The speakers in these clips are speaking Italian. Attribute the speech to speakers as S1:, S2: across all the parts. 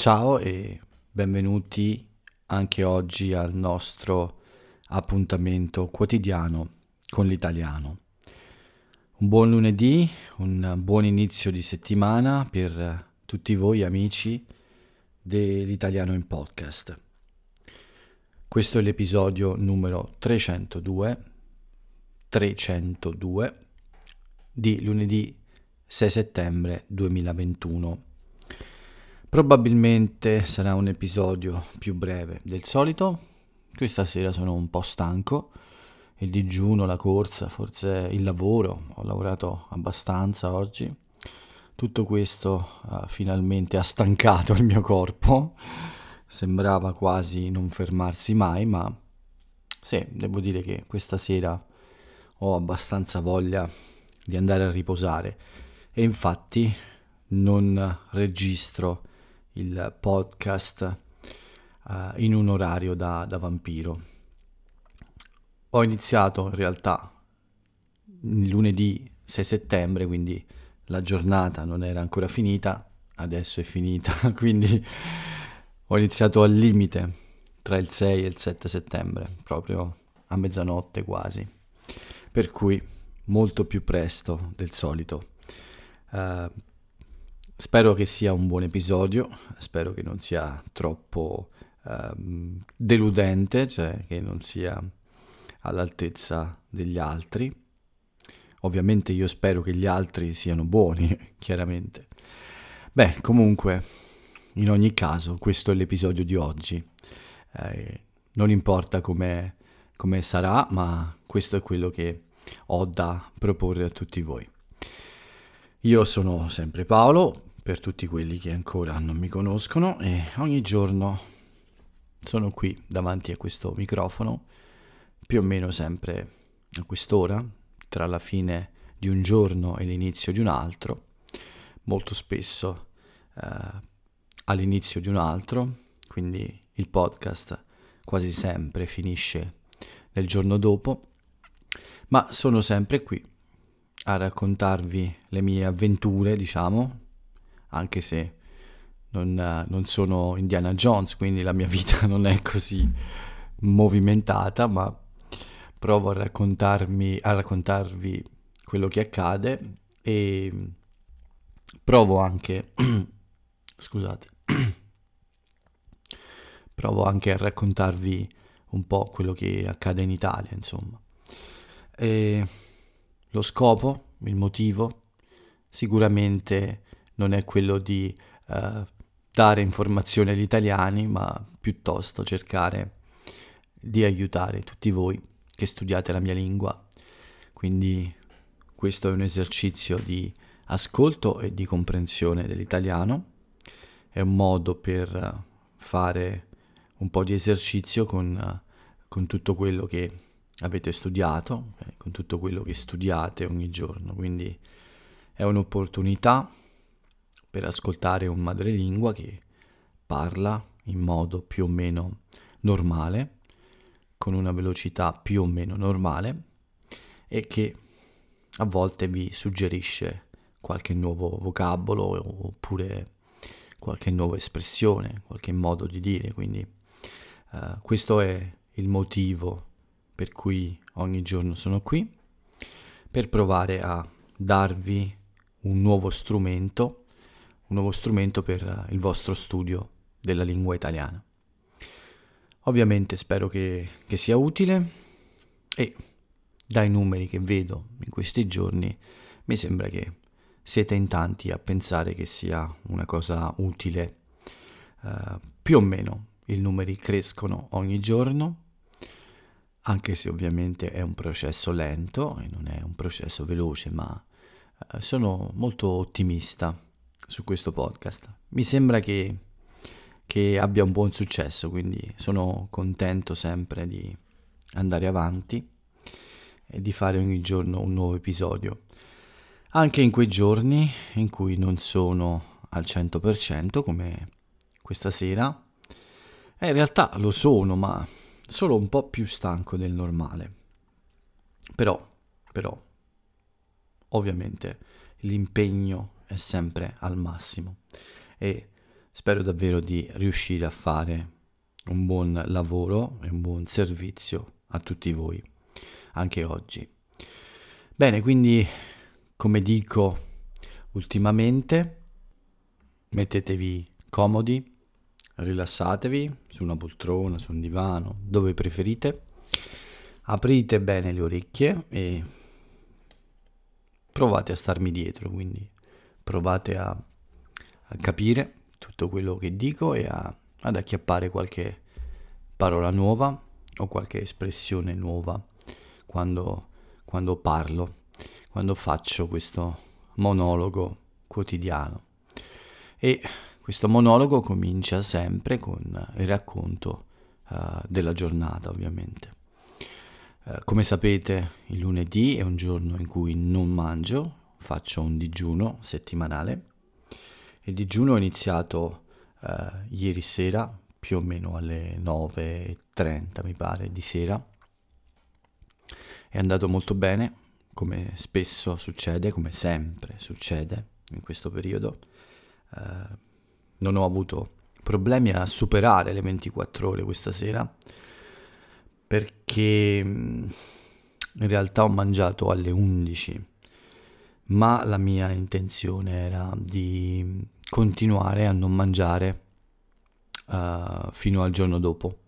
S1: Ciao e benvenuti anche oggi al nostro appuntamento quotidiano con l'italiano. Un buon lunedì, un buon inizio di settimana per tutti voi amici dell'italiano in podcast. Questo è l'episodio numero 302, 302 di lunedì 6 settembre 2021. Probabilmente sarà un episodio più breve del solito. Questa sera sono un po' stanco. Il digiuno, la corsa, forse il lavoro. Ho lavorato abbastanza oggi. Tutto questo uh, finalmente ha stancato il mio corpo. Sembrava quasi non fermarsi mai, ma sì, devo dire che questa sera ho abbastanza voglia di andare a riposare e infatti non registro il podcast uh, in un orario da, da vampiro. Ho iniziato in realtà lunedì 6 settembre, quindi la giornata non era ancora finita, adesso è finita, quindi ho iniziato al limite tra il 6 e il 7 settembre, proprio a mezzanotte quasi, per cui molto più presto del solito. Uh, Spero che sia un buon episodio, spero che non sia troppo um, deludente, cioè che non sia all'altezza degli altri. Ovviamente io spero che gli altri siano buoni, chiaramente. Beh, comunque, in ogni caso, questo è l'episodio di oggi. Eh, non importa come sarà, ma questo è quello che ho da proporre a tutti voi. Io sono sempre Paolo, per tutti quelli che ancora non mi conoscono e ogni giorno sono qui davanti a questo microfono, più o meno sempre a quest'ora, tra la fine di un giorno e l'inizio di un altro, molto spesso eh, all'inizio di un altro, quindi il podcast quasi sempre finisce nel giorno dopo, ma sono sempre qui a raccontarvi le mie avventure, diciamo, anche se non, non, sono Indiana Jones, quindi la mia vita non è così movimentata, ma provo a, raccontarmi, a raccontarvi quello che accade e provo anche, scusate, provo anche a raccontarvi un po' quello che accade in Italia, insomma. E lo scopo, il motivo, sicuramente non è quello di uh, dare informazioni agli italiani, ma piuttosto cercare di aiutare tutti voi che studiate la mia lingua. Quindi questo è un esercizio di ascolto e di comprensione dell'italiano, è un modo per fare un po' di esercizio con, con tutto quello che avete studiato, eh, con tutto quello che studiate ogni giorno, quindi è un'opportunità per ascoltare un madrelingua che parla in modo più o meno normale, con una velocità più o meno normale e che a volte vi suggerisce qualche nuovo vocabolo oppure qualche nuova espressione, qualche modo di dire. Quindi uh, questo è il motivo per cui ogni giorno sono qui, per provare a darvi un nuovo strumento un nuovo strumento per il vostro studio della lingua italiana. Ovviamente spero che, che sia utile e dai numeri che vedo in questi giorni mi sembra che siete in tanti a pensare che sia una cosa utile. Uh, più o meno i numeri crescono ogni giorno, anche se ovviamente è un processo lento e non è un processo veloce, ma uh, sono molto ottimista su questo podcast. Mi sembra che, che abbia un buon successo, quindi sono contento sempre di andare avanti e di fare ogni giorno un nuovo episodio. Anche in quei giorni in cui non sono al 100% come questa sera, eh, in realtà lo sono, ma solo un po' più stanco del normale. Però, però, ovviamente l'impegno è sempre al massimo e spero davvero di riuscire a fare un buon lavoro e un buon servizio a tutti voi, anche oggi. Bene, quindi come dico ultimamente, mettetevi comodi, rilassatevi su una poltrona, su un divano, dove preferite, aprite bene le orecchie e provate a starmi dietro, quindi provate a, a capire tutto quello che dico e a, ad acchiappare qualche parola nuova o qualche espressione nuova quando, quando parlo, quando faccio questo monologo quotidiano. E questo monologo comincia sempre con il racconto uh, della giornata, ovviamente. Uh, come sapete, il lunedì è un giorno in cui non mangio, faccio un digiuno settimanale. Il digiuno è iniziato uh, ieri sera, più o meno alle 9.30 mi pare di sera. È andato molto bene, come spesso succede, come sempre succede in questo periodo. Uh, non ho avuto problemi a superare le 24 ore questa sera perché mm, in realtà ho mangiato alle 11 ma la mia intenzione era di continuare a non mangiare uh, fino al giorno dopo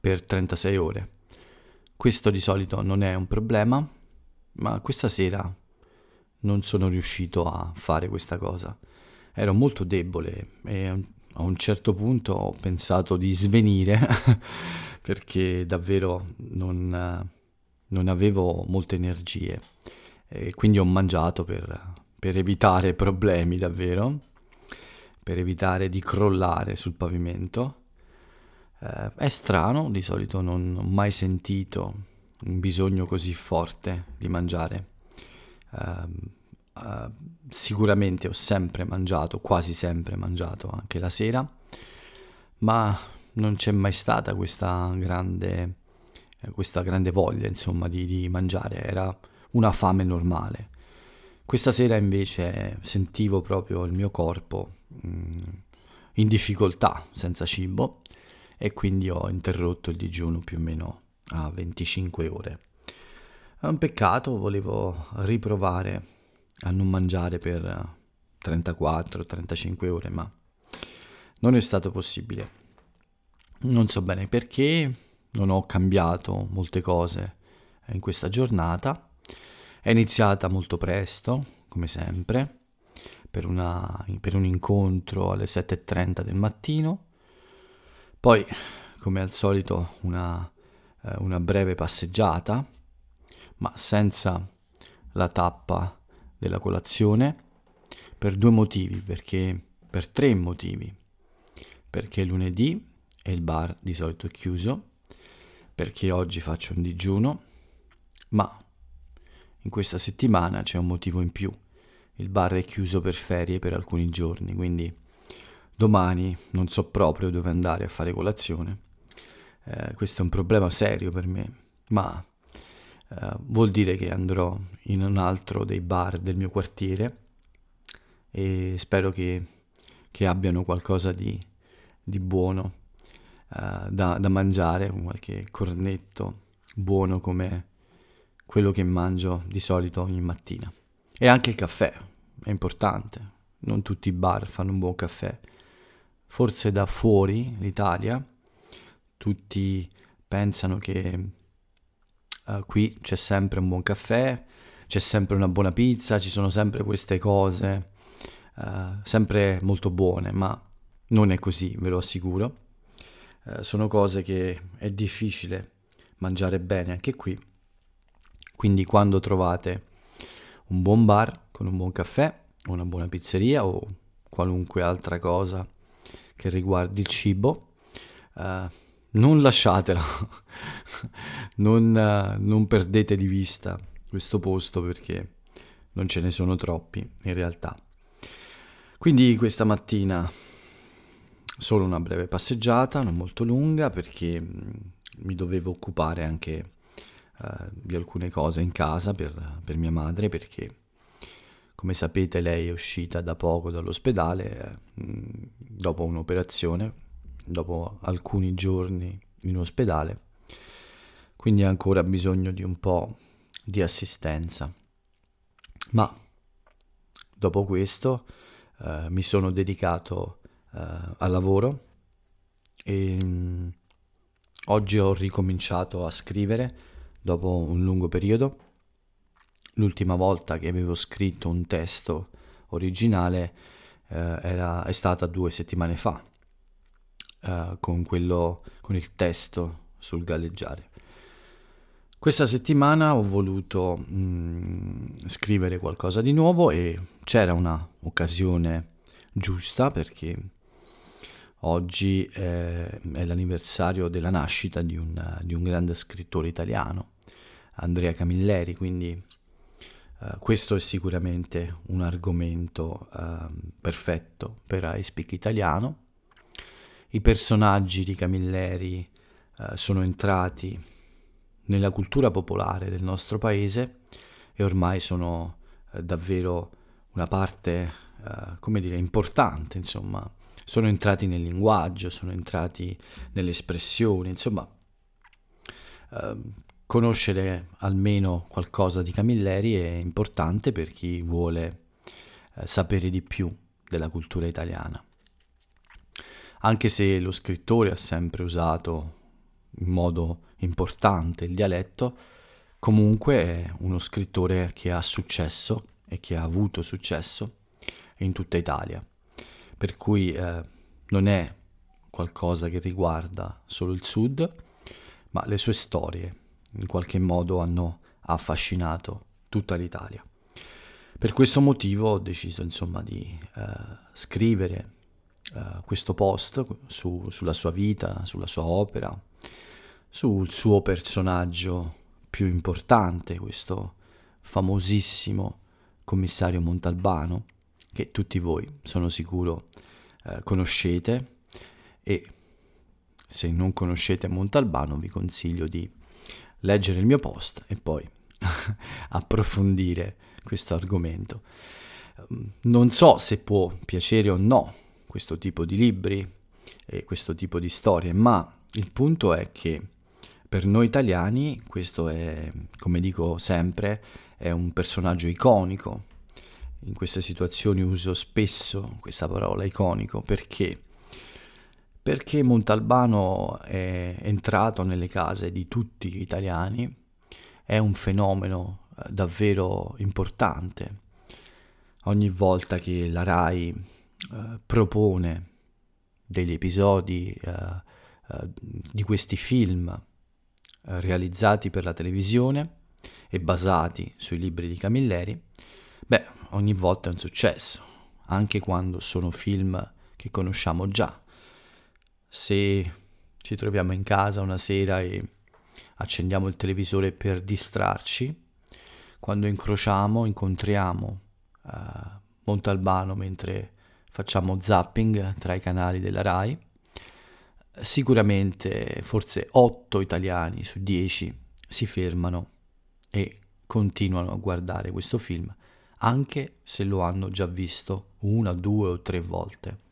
S1: per 36 ore. Questo di solito non è un problema, ma questa sera non sono riuscito a fare questa cosa. Ero molto debole e a un certo punto ho pensato di svenire perché davvero non, non avevo molte energie e quindi ho mangiato per, per evitare problemi davvero, per evitare di crollare sul pavimento. Eh, è strano, di solito non ho mai sentito un bisogno così forte di mangiare. Eh, Uh, sicuramente ho sempre mangiato, quasi sempre mangiato anche la sera, ma non c'è mai stata questa grande, eh, questa grande voglia insomma di, di mangiare, era una fame normale. Questa sera invece sentivo proprio il mio corpo mh, mm, in difficoltà, senza cibo, e quindi ho interrotto il digiuno più o meno a 25 ore. È un peccato, volevo riprovare a non mangiare per 34-35 ore, ma non è stato possibile. Non so bene perché, non ho cambiato molte cose in questa giornata è iniziata molto presto, come sempre, per, una, per un incontro alle 7.30 del mattino. Poi, come al solito, una, eh, una breve passeggiata, ma senza la tappa della colazione, per due motivi, perché per tre motivi. Perché lunedì e il bar di solito è chiuso, perché oggi faccio un digiuno, ma in questa settimana c'è un motivo in più. Il bar è chiuso per ferie per alcuni giorni, quindi domani non so proprio dove andare a fare colazione. Eh, questo è un problema serio per me, ma eh, vuol dire che andrò in un altro dei bar del mio quartiere e spero che, che abbiano qualcosa di, di buono eh, da, da mangiare, qualche cornetto buono come quello che mangio di solito ogni mattina. E anche il caffè, è importante. Non tutti i bar fanno un buon caffè. Forse da fuori l'Italia tutti pensano che uh, qui c'è sempre un buon caffè, c'è sempre una buona pizza, ci sono sempre queste cose, uh, sempre molto buone, ma non è così, ve lo assicuro. Uh, sono cose che è difficile mangiare bene anche qui quindi quando trovate un buon bar con un buon caffè, una buona pizzeria o qualunque altra cosa che riguardi il cibo, uh, non lasciatelo, non, uh, non perdete di vista questo posto perché non ce ne sono troppi in realtà. Quindi questa mattina solo una breve passeggiata, non molto lunga perché mm, mi dovevo occupare anche uh, di alcune cose in casa per, per mia madre perché come sapete lei è uscita da poco dall'ospedale, eh, dopo un'operazione, dopo alcuni giorni in ospedale, quindi ha ancora bisogno di un po' di assistenza. Ma dopo questo eh, mi sono dedicato eh, al lavoro e mh, oggi ho ricominciato a scrivere dopo un lungo periodo L'ultima volta che avevo scritto un testo originale eh, era, è stata due settimane fa, eh, con, quello, con il testo sul galleggiare. Questa settimana ho voluto mh, mm, scrivere qualcosa di nuovo e c'era un'occasione giusta perché oggi è, è l'anniversario della nascita di un, di un grande scrittore italiano, Andrea Camilleri, quindi Uh, questo è sicuramente un argomento uh, perfetto per iSpeak italiano. I personaggi di Camilleri uh, sono entrati nella cultura popolare del nostro paese e ormai sono eh, davvero una parte, come dire, importante, insomma, sono entrati nel linguaggio, sono entrati nelle espressioni, insomma, ehm, conoscere almeno qualcosa di Camilleri è importante per chi vuole eh, sapere di più della cultura italiana. Anche se lo scrittore ha sempre usato in modo importante il dialetto, comunque è uno scrittore che ha successo e che ha avuto successo in tutta Italia, per cui eh, non è qualcosa che riguarda solo il sud, ma le sue storie, in qualche modo hanno affascinato tutta l'Italia. Per questo motivo ho deciso insomma di eh, scrivere eh, questo post su, sulla sua vita, sulla sua opera, sul suo personaggio più importante, questo famosissimo commissario Montalbano, che tutti voi sono sicuro eh, conoscete e se non conoscete Montalbano vi consiglio di leggere il mio post e poi approfondire questo argomento. Non so se può piacere o no questo tipo di libri e questo tipo di storie, ma il punto è che per noi italiani questo è, come dico sempre, è un personaggio iconico. In queste situazioni uso spesso questa parola iconico perché perché Montalbano è entrato nelle case di tutti gli italiani, è un fenomeno eh, davvero importante. Ogni volta che la RAI eh, propone degli episodi eh, eh, di questi film eh, realizzati per la televisione e basati sui libri di Camilleri, beh, ogni volta è un successo, anche quando sono film che conosciamo già se ci troviamo in casa una sera e accendiamo il televisore per distrarci, quando incrociamo, incontriamo uh, Montalbano mentre facciamo zapping tra i canali della RAI, sicuramente forse 8 italiani su 10 si fermano e continuano a guardare questo film, anche se lo hanno già visto una, due o tre volte.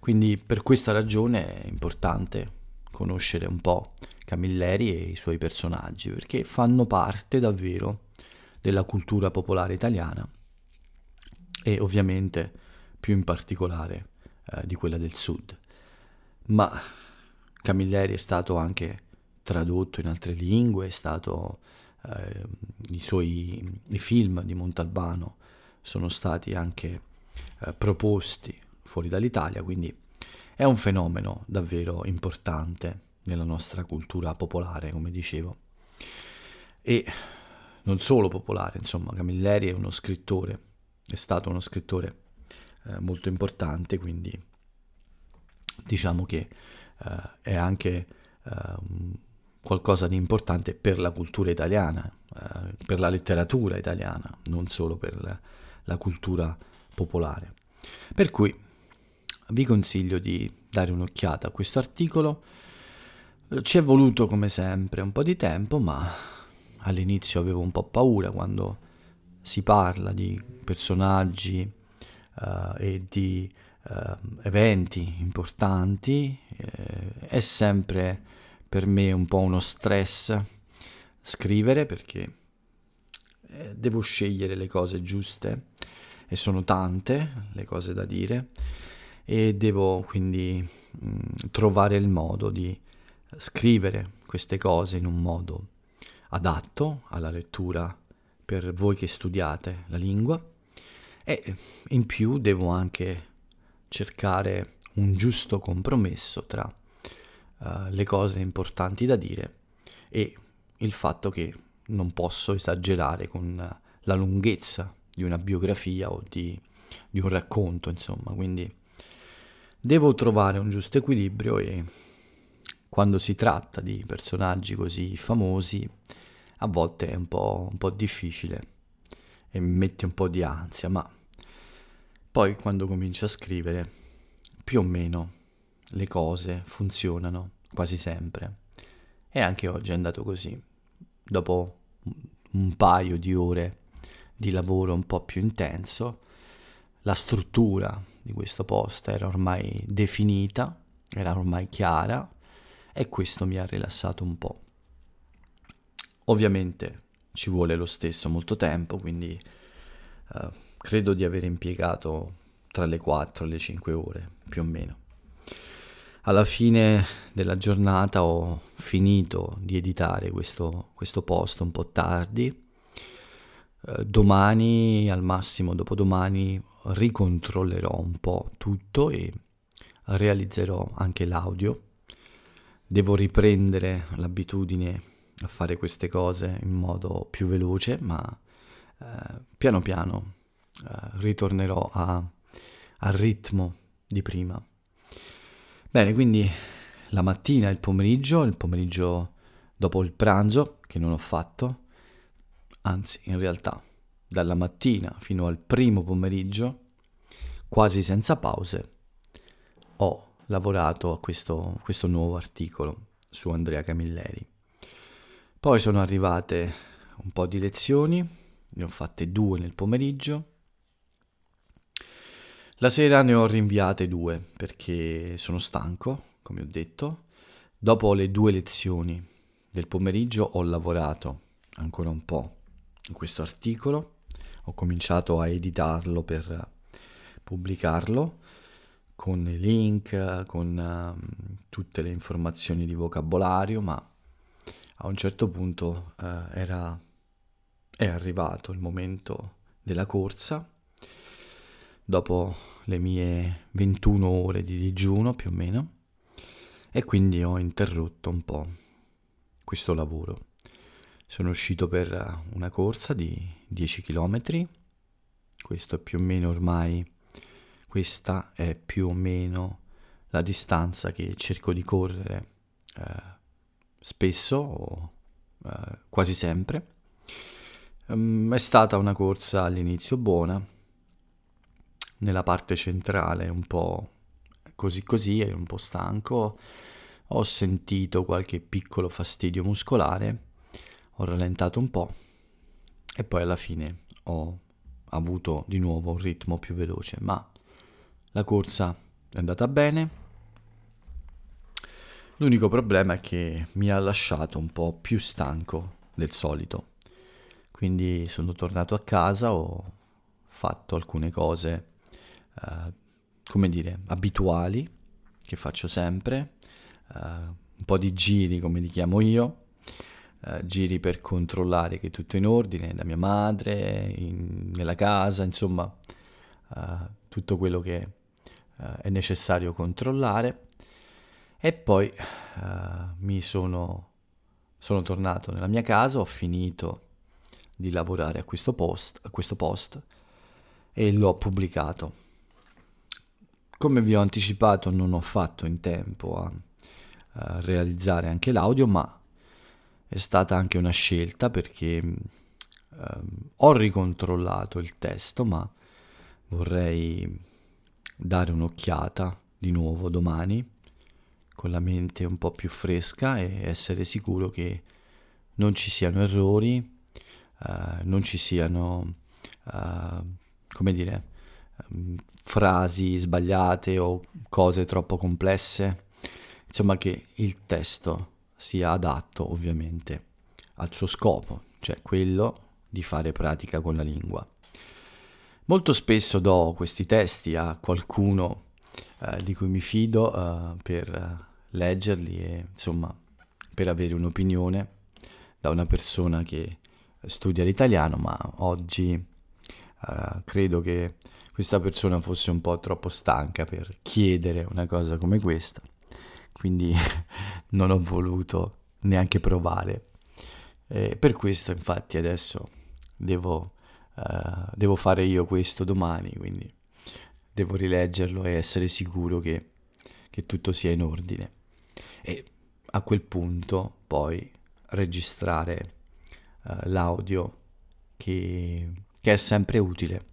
S1: Quindi per questa ragione è importante conoscere un po' Camilleri e i suoi personaggi, perché fanno parte davvero della cultura popolare italiana e ovviamente più in particolare eh, di quella del sud. Ma Camilleri è stato anche tradotto in altre lingue, è stato, eh, i suoi i film di Montalbano sono stati anche eh, proposti fuori dall'Italia, quindi è un fenomeno davvero importante nella nostra cultura popolare, come dicevo. E non solo popolare, insomma, Camilleri è uno scrittore, è stato uno scrittore eh, molto importante, quindi diciamo che eh, è anche eh, qualcosa di importante per la cultura italiana, eh, per la letteratura italiana, non solo per la, la cultura popolare. Per cui vi consiglio di dare un'occhiata a questo articolo. Ci è voluto come sempre un po' di tempo, ma all'inizio avevo un po' paura quando si parla di personaggi uh, e di uh, eventi importanti, eh, è sempre per me un po' uno stress scrivere perché eh, devo scegliere le cose giuste e sono tante le cose da dire e devo quindi mh, mm, trovare il modo di scrivere queste cose in un modo adatto alla lettura per voi che studiate la lingua. E in più devo anche cercare un giusto compromesso tra uh, le cose importanti da dire e il fatto che non posso esagerare con la lunghezza di una biografia o di, di un racconto, insomma, quindi devo trovare un giusto equilibrio e quando si tratta di personaggi così famosi a volte è un po', un po' difficile e mette un po' di ansia, ma poi quando comincio a scrivere più o meno le cose funzionano quasi sempre e anche oggi è andato così. Dopo un paio di ore di lavoro un po' più intenso, la struttura di questo post era ormai definita, era ormai chiara e questo mi ha rilassato un po'. Ovviamente ci vuole lo stesso molto tempo, quindi uh, credo di aver impiegato tra le 4 e le 5 ore più o meno. Alla fine della giornata ho finito di editare questo, questo post un po' tardi. Uh, domani, al massimo dopodomani, ricontrollerò un po' tutto e realizzerò anche l'audio. Devo riprendere l'abitudine a fare queste cose in modo più veloce, ma eh, piano piano eh, ritornerò a, al ritmo di prima. Bene, quindi la mattina, il pomeriggio, il pomeriggio dopo il pranzo, che non ho fatto, anzi in realtà dalla mattina fino al primo pomeriggio, quasi senza pause, ho lavorato a questo, questo nuovo articolo su Andrea Camilleri. Poi sono arrivate un po' di lezioni, ne ho fatte due nel pomeriggio. La sera ne ho rinviate due perché sono stanco, come ho detto. Dopo le due lezioni del pomeriggio ho lavorato ancora un po' in questo articolo, ho cominciato a editarlo per pubblicarlo con i link, con uh, tutte le informazioni di vocabolario, ma a un certo punto eh, era, è arrivato il momento della corsa, dopo le mie 21 ore di digiuno più o meno, e quindi ho interrotto un po' questo lavoro. Sono uscito per una corsa di 10 km, questo è più o meno ormai, questa è più o meno la distanza che cerco di correre eh, spesso o eh, quasi sempre. Um, è stata una corsa all'inizio buona, nella parte centrale un po' così così, un po' stanco, ho sentito qualche piccolo fastidio muscolare, ho rallentato un po' e poi alla fine ho avuto di nuovo un ritmo più veloce, ma la corsa è andata bene, L'unico problema è che mi ha lasciato un po' più stanco del solito. Quindi sono tornato a casa, ho fatto alcune cose, uh, come dire, abituali, che faccio sempre, uh, un po' di giri, come li chiamo io, uh, giri per controllare che è tutto in ordine, da mia madre, in, nella casa, insomma, tutto quello che è necessario controllare e poi uh, mi sono, sono tornato nella mia casa, ho finito di lavorare a questo post, a questo post e l'ho pubblicato. Come vi ho anticipato non ho fatto in tempo a, a realizzare anche l'audio, ma è stata anche una scelta perché um, ho ricontrollato il testo, ma vorrei dare un'occhiata di nuovo domani con la mente un po' più fresca e essere sicuro che non ci siano errori, uh, non ci siano uh, come dire, um, frasi sbagliate o cose troppo complesse, insomma che il testo sia adatto ovviamente al suo scopo, cioè quello di fare pratica con la lingua. Molto spesso do questi testi a qualcuno eh, di cui mi fido eh, per leggerli e insomma per avere un'opinione da una persona che studia l'italiano, ma oggi eh, credo che questa persona fosse un po' troppo stanca per chiedere una cosa come questa, quindi non ho voluto neanche provare. E per questo infatti adesso devo, uh, devo fare io questo domani, quindi devo rileggerlo e essere sicuro che, che tutto sia in ordine. E a quel punto poi registrare uh, l'audio che, che, è sempre utile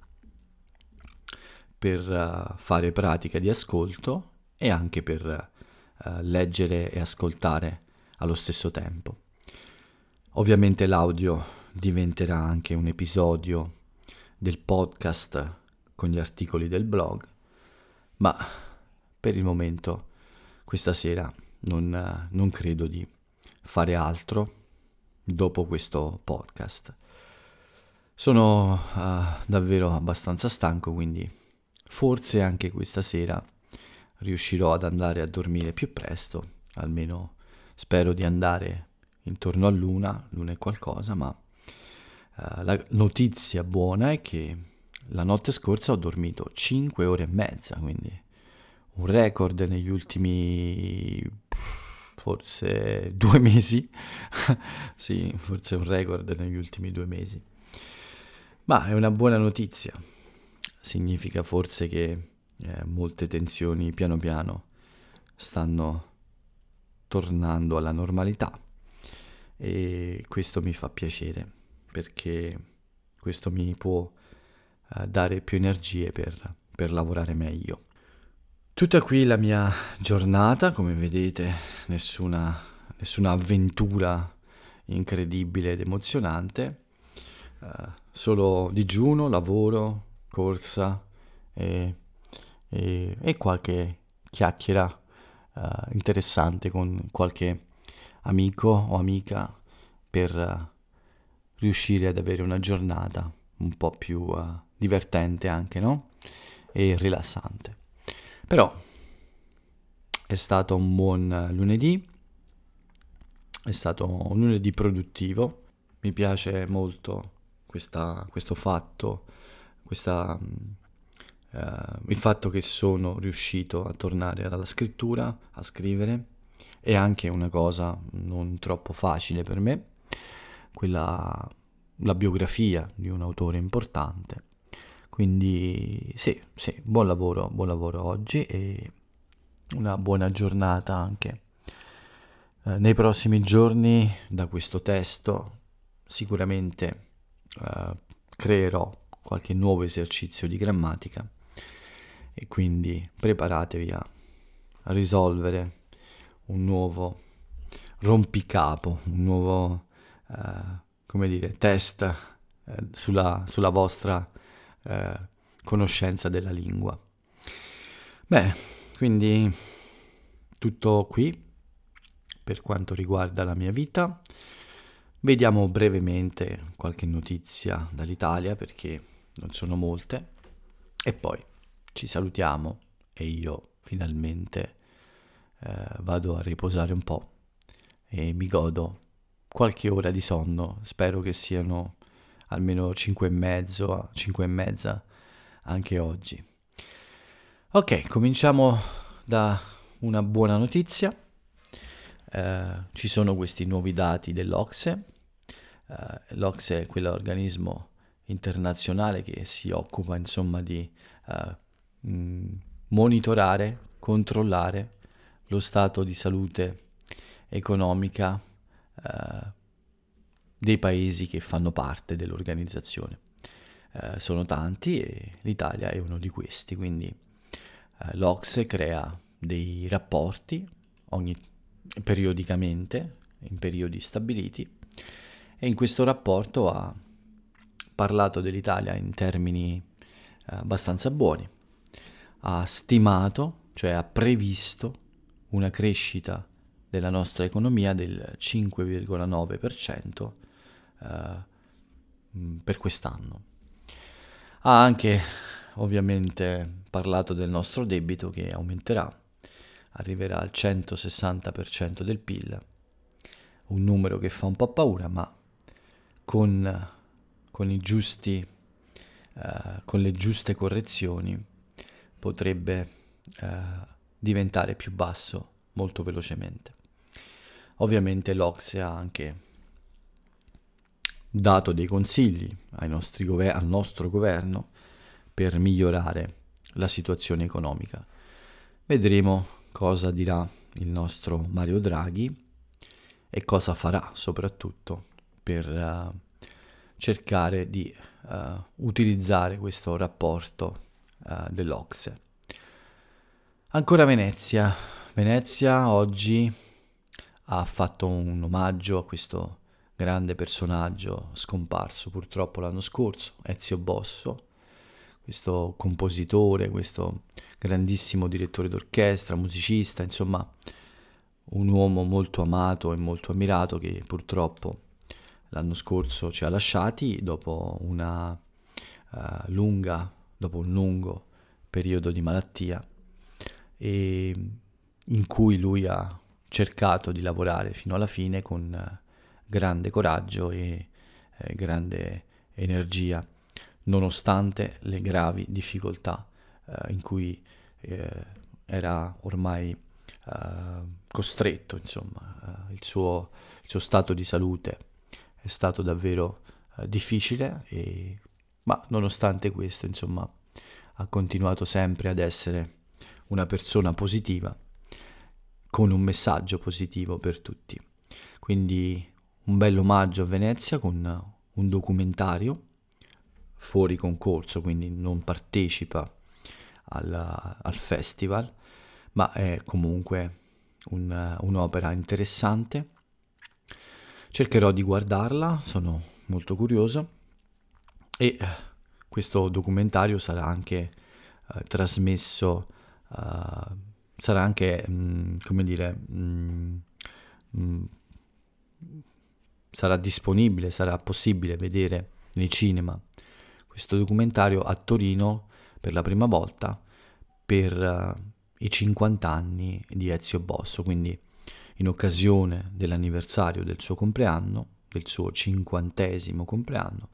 S1: per uh, fare pratica di ascolto e anche per leggere e ascoltare allo stesso tempo. Ovviamente l'audio diventerà anche un episodio del podcast con gli articoli del blog, ma per il momento questa sera non, non credo di fare altro dopo questo podcast. Sono uh, davvero abbastanza stanco, quindi forse anche questa sera riuscirò ad andare a dormire più presto, almeno spero di andare intorno a luna, luna e qualcosa, ma uh, la notizia buona è che la notte scorsa ho dormito 5 ore e mezza, quindi un record negli ultimi forse due mesi. sì, forse un record negli ultimi due mesi. Ma è una buona notizia. Significa forse che eh, molte tensioni piano piano stanno tornando alla normalità e questo mi fa piacere perché questo mi può uh, dare più energie per, per lavorare meglio. Tutta qui la mia giornata, come vedete, nessuna, nessuna avventura incredibile ed emozionante, uh, solo digiuno, lavoro, corsa e, e, e qualche chiacchiera uh, interessante con qualche amico o amica per uh, riuscire ad avere una giornata un po' più uh, divertente anche, no? E rilassante. Però è stato un buon lunedì, è stato un lunedì produttivo, mi piace molto questa, questo fatto, questa, uh, il fatto che sono riuscito a tornare alla scrittura, a scrivere è anche una cosa non troppo facile per me, quella, la biografia di un autore importante. Quindi sì, sì, buon lavoro, buon lavoro oggi e una buona giornata anche. Eh, nei prossimi giorni da questo testo sicuramente eh, creerò qualche nuovo esercizio di grammatica e quindi preparatevi a risolvere un nuovo rompicapo, un nuovo, eh, come dire, test eh, sulla, sulla, vostra eh, conoscenza della lingua. Bene, quindi tutto qui per quanto riguarda la mia vita. Vediamo brevemente qualche notizia dall'Italia perché non sono molte e poi ci salutiamo e io finalmente eh, vado a riposare un po' e mi godo qualche ora di sonno, spero che siano almeno 5 e mezzo, 5 e mezza anche oggi. Ok, cominciamo da una buona notizia. Eh, ci sono questi nuovi dati dell'Ocse. Eh, L'Ocse è quell'organismo internazionale che si occupa insomma di eh, mh, monitorare, controllare lo stato di salute economica eh, dei paesi che fanno parte dell'organizzazione. Eh, sono tanti e l'Italia è uno di questi, quindi eh, l'Ocse crea dei rapporti ogni, periodicamente, in periodi stabiliti, e in questo rapporto ha parlato dell'Italia in termini eh, abbastanza buoni, ha stimato, cioè ha previsto una crescita della nostra economia del 5,9% eh, per quest'anno. Ha anche ovviamente parlato del nostro debito che aumenterà, arriverà al 160% del PIL, un numero che fa un po' paura, ma con, con, giusti, eh, con le giuste correzioni potrebbe eh, diventare più basso molto velocemente. Ovviamente l'Ocse ha anche dato dei consigli gover- al nostro governo per migliorare la situazione economica. Vedremo cosa dirà il nostro Mario Draghi e cosa farà soprattutto per uh, cercare di uh, utilizzare questo rapporto uh, dell'Ocse. Ancora Venezia. Venezia oggi ha fatto un omaggio a questo grande personaggio scomparso purtroppo l'anno scorso, Ezio Bosso, questo compositore, questo grandissimo direttore d'orchestra, musicista, insomma un uomo molto amato e molto ammirato che purtroppo l'anno scorso ci ha lasciati dopo una uh, lunga, dopo un lungo periodo di malattia in cui lui ha cercato di lavorare fino alla fine con uh, grande coraggio e eh, grande energia, nonostante le gravi difficoltà eh, in cui eh, era ormai eh, costretto, insomma, eh, il suo, il, suo, stato di salute è stato davvero eh, difficile, e, ma nonostante questo, insomma, ha continuato sempre ad essere una persona positiva, con un messaggio positivo per tutti. Quindi un bel omaggio a Venezia con un documentario fuori concorso, quindi non partecipa al, al festival, ma è comunque un, un'opera interessante. Cercherò di guardarla, sono molto curioso e questo documentario sarà anche uh, trasmesso, uh, sarà anche, mh, mm, come dire, mh, mm, mh, mm, sarà disponibile, sarà possibile vedere nei cinema questo documentario a Torino per la prima volta per uh, i 50 anni di Ezio Bosso, quindi in occasione dell'anniversario del suo compleanno, del suo cinquantesimo compleanno,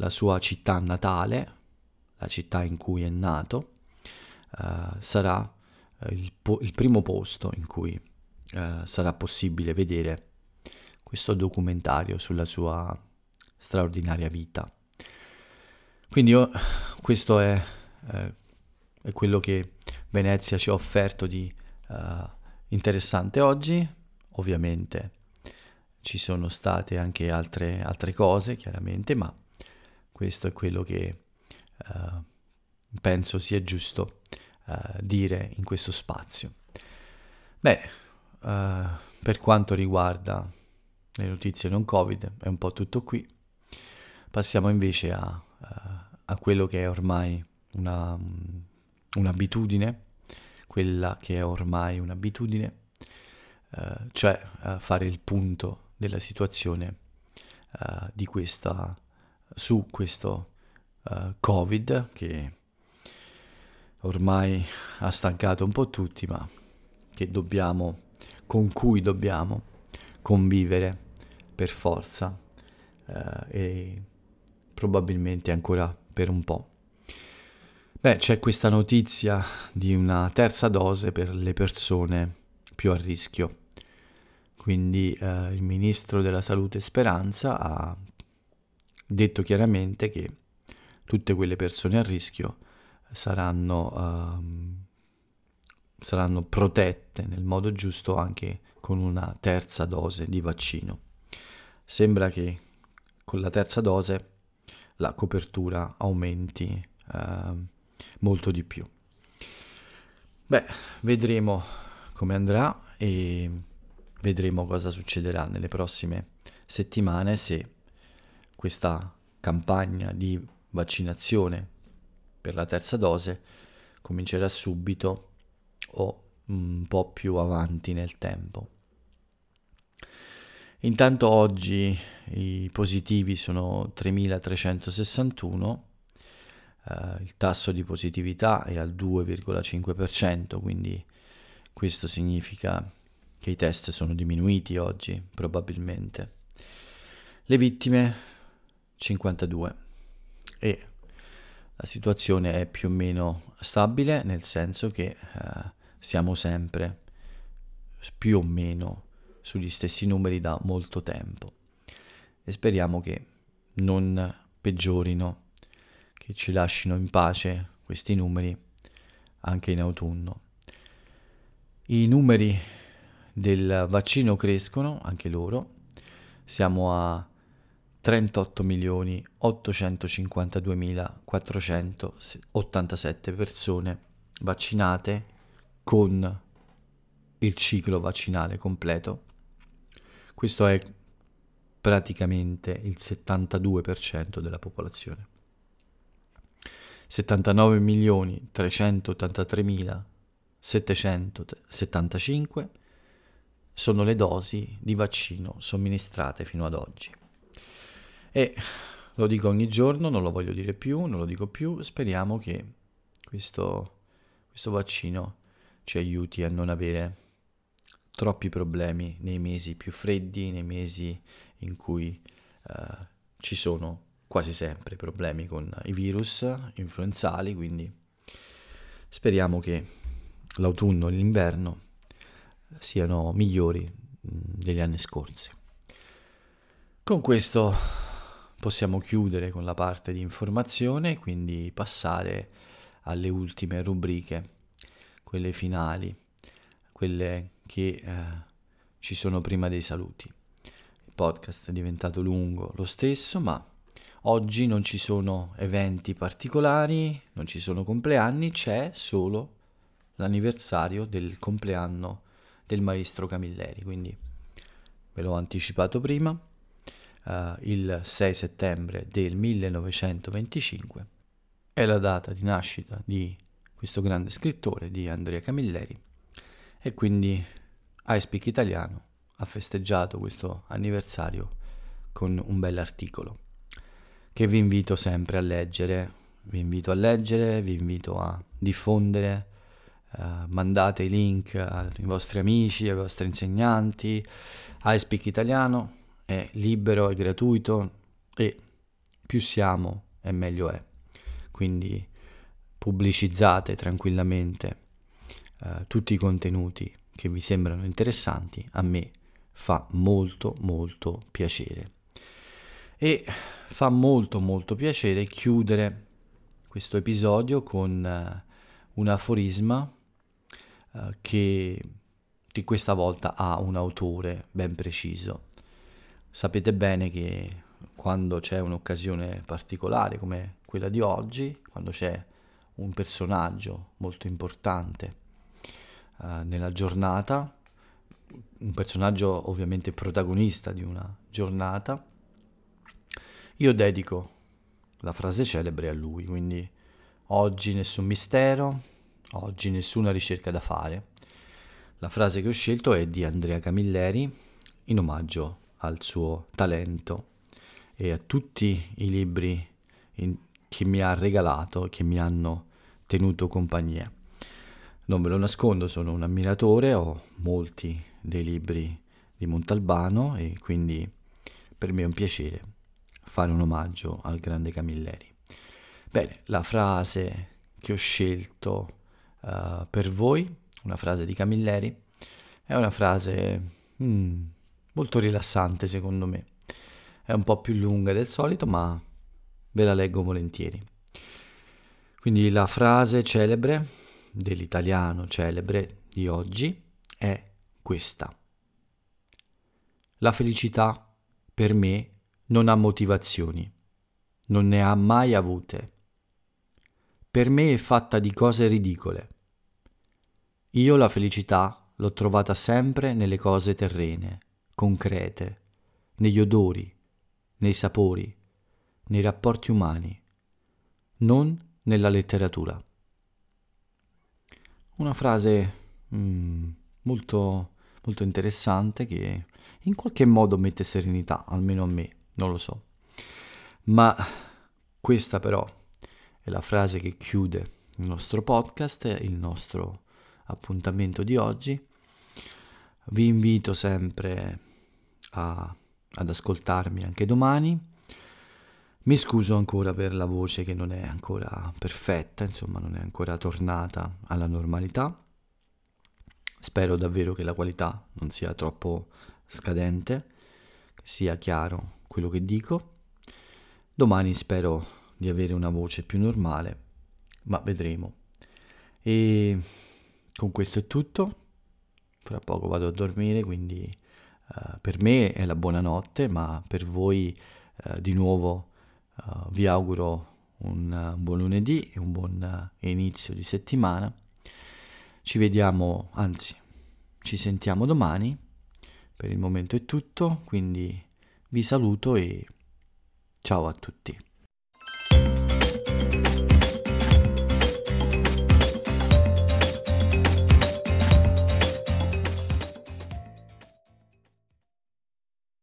S1: la sua città natale, la città in cui è nato, uh, sarà uh, il, po- il, primo posto in cui sarà possibile vedere questo documentario sulla sua straordinaria vita. Quindi io, questo è, eh, è, quello che Venezia ci ha offerto di uh, interessante oggi. Ovviamente ci sono state anche altre, altre cose, chiaramente, ma questo è quello che uh, penso sia giusto uh, dire in questo spazio. Bene, per quanto riguarda le notizie non Covid, è un po' tutto qui. Passiamo invece a, a quello che è ormai una, un'abitudine, quella che è ormai un'abitudine, eh, cioè eh, fare il punto della situazione eh, di questa, su questo eh, Covid che ormai ha stancato un po' tutti, ma dobbiamo, con cui dobbiamo convivere per forza eh, e probabilmente ancora per un po'. Beh, c'è questa notizia di una terza dose per le persone più a rischio. Quindi eh, il ministro della Salute Speranza ha detto chiaramente che tutte quelle persone a rischio saranno, uh, saranno protette nel modo giusto anche con una terza dose di vaccino. Sembra che con la terza dose la copertura aumenti eh, molto di più. Beh, vedremo come andrà e vedremo cosa succederà nelle prossime settimane se questa campagna di vaccinazione per la terza dose comincerà subito o un po' più avanti nel tempo. Intanto oggi i positivi sono 3361, eh, il tasso di positività è al 2,5%, quindi questo significa che i test sono diminuiti oggi, probabilmente. Le vittime 52 e la situazione è più o meno stabile, nel senso che eh, siamo sempre più o meno sugli stessi numeri da molto tempo. E speriamo che non peggiorino, che ci lasciino in pace questi numeri anche in autunno. I numeri del vaccino crescono, anche loro, siamo a 38 milioni 852.487 persone vaccinate con il ciclo vaccinale completo questo è praticamente il 72% della popolazione. 79 milioni 383 mila 775 sono le dosi di vaccino somministrate fino ad oggi. E lo dico ogni giorno, non lo voglio dire più, non lo dico più, speriamo che questo, questo vaccino ci aiuti a non avere troppi problemi nei mesi più freddi, nei mesi in cui eh, ci sono quasi sempre problemi con i virus influenzali, quindi speriamo che l'autunno e l'inverno siano migliori degli anni scorsi. Con questo possiamo chiudere con la parte di informazione, quindi passare alle ultime rubriche, quelle finali, quelle che eh, ci sono prima dei saluti. Il podcast è diventato lungo lo stesso, ma oggi non ci sono eventi particolari, non ci sono compleanni, c'è solo l'anniversario del compleanno del maestro Camilleri, quindi ve l'ho anticipato prima, uh, il 6 settembre del 1925 è la data di nascita di questo grande scrittore, di Andrea Camilleri, e quindi iSpeak Italiano ha festeggiato questo anniversario con un bell'articolo che vi invito sempre a leggere, vi invito a leggere, vi invito a diffondere, uh, mandate i link ai vostri amici, ai vostri insegnanti, iSpeak Italiano è libero, è gratuito e più siamo e meglio è. Quindi pubblicizzate tranquillamente uh, tutti i contenuti che vi sembrano interessanti, a me fa molto molto piacere. E fa molto molto piacere chiudere questo episodio con uh, un aforisma uh, che, che questa volta ha un autore ben preciso. Sapete bene che quando c'è un'occasione particolare come quella di oggi, quando c'è un personaggio molto importante uh, nella giornata, un personaggio ovviamente protagonista di una giornata, io dedico la frase celebre a lui, quindi oggi nessun mistero, oggi nessuna ricerca da fare. La frase che ho scelto è di Andrea Camilleri in omaggio al suo talento e a tutti i libri in, che mi ha regalato, che mi hanno tenuto compagnia. Non ve lo nascondo, sono un ammiratore, ho molti dei libri di Montalbano e quindi per me è un piacere fare un omaggio al grande Camilleri. Bene, la frase che ho scelto uh, per voi, una frase di Camilleri, è una frase mm, molto rilassante secondo me. È un po' più lunga del solito, ma ve la leggo volentieri. Quindi la frase celebre dell'italiano celebre di oggi è questa. La felicità per me non ha motivazioni, non ne ha mai avute. Per me è fatta di cose ridicole. Io la felicità l'ho trovata sempre nelle cose terrene, concrete, negli odori, nei sapori, nei rapporti umani, non nella letteratura. Una frase mm, molto, molto interessante che in qualche modo mette serenità, almeno a me, non lo so. Ma questa però è la frase che chiude il nostro podcast, il nostro appuntamento di oggi. Vi invito sempre a, ad ascoltarmi anche domani. Mi scuso ancora per la voce che non è ancora perfetta, insomma non è ancora tornata alla normalità. Spero davvero che la qualità non sia troppo scadente, che sia chiaro quello che dico. Domani spero di avere una voce più normale, ma vedremo. E con questo è tutto. Fra poco vado a dormire, quindi uh, per me è la buonanotte, ma per voi uh, di nuovo uh, vi auguro un, buon lunedì e un buon inizio di settimana. Ci vediamo, anzi, ci sentiamo domani. Per il momento è tutto, quindi vi saluto e ciao a tutti.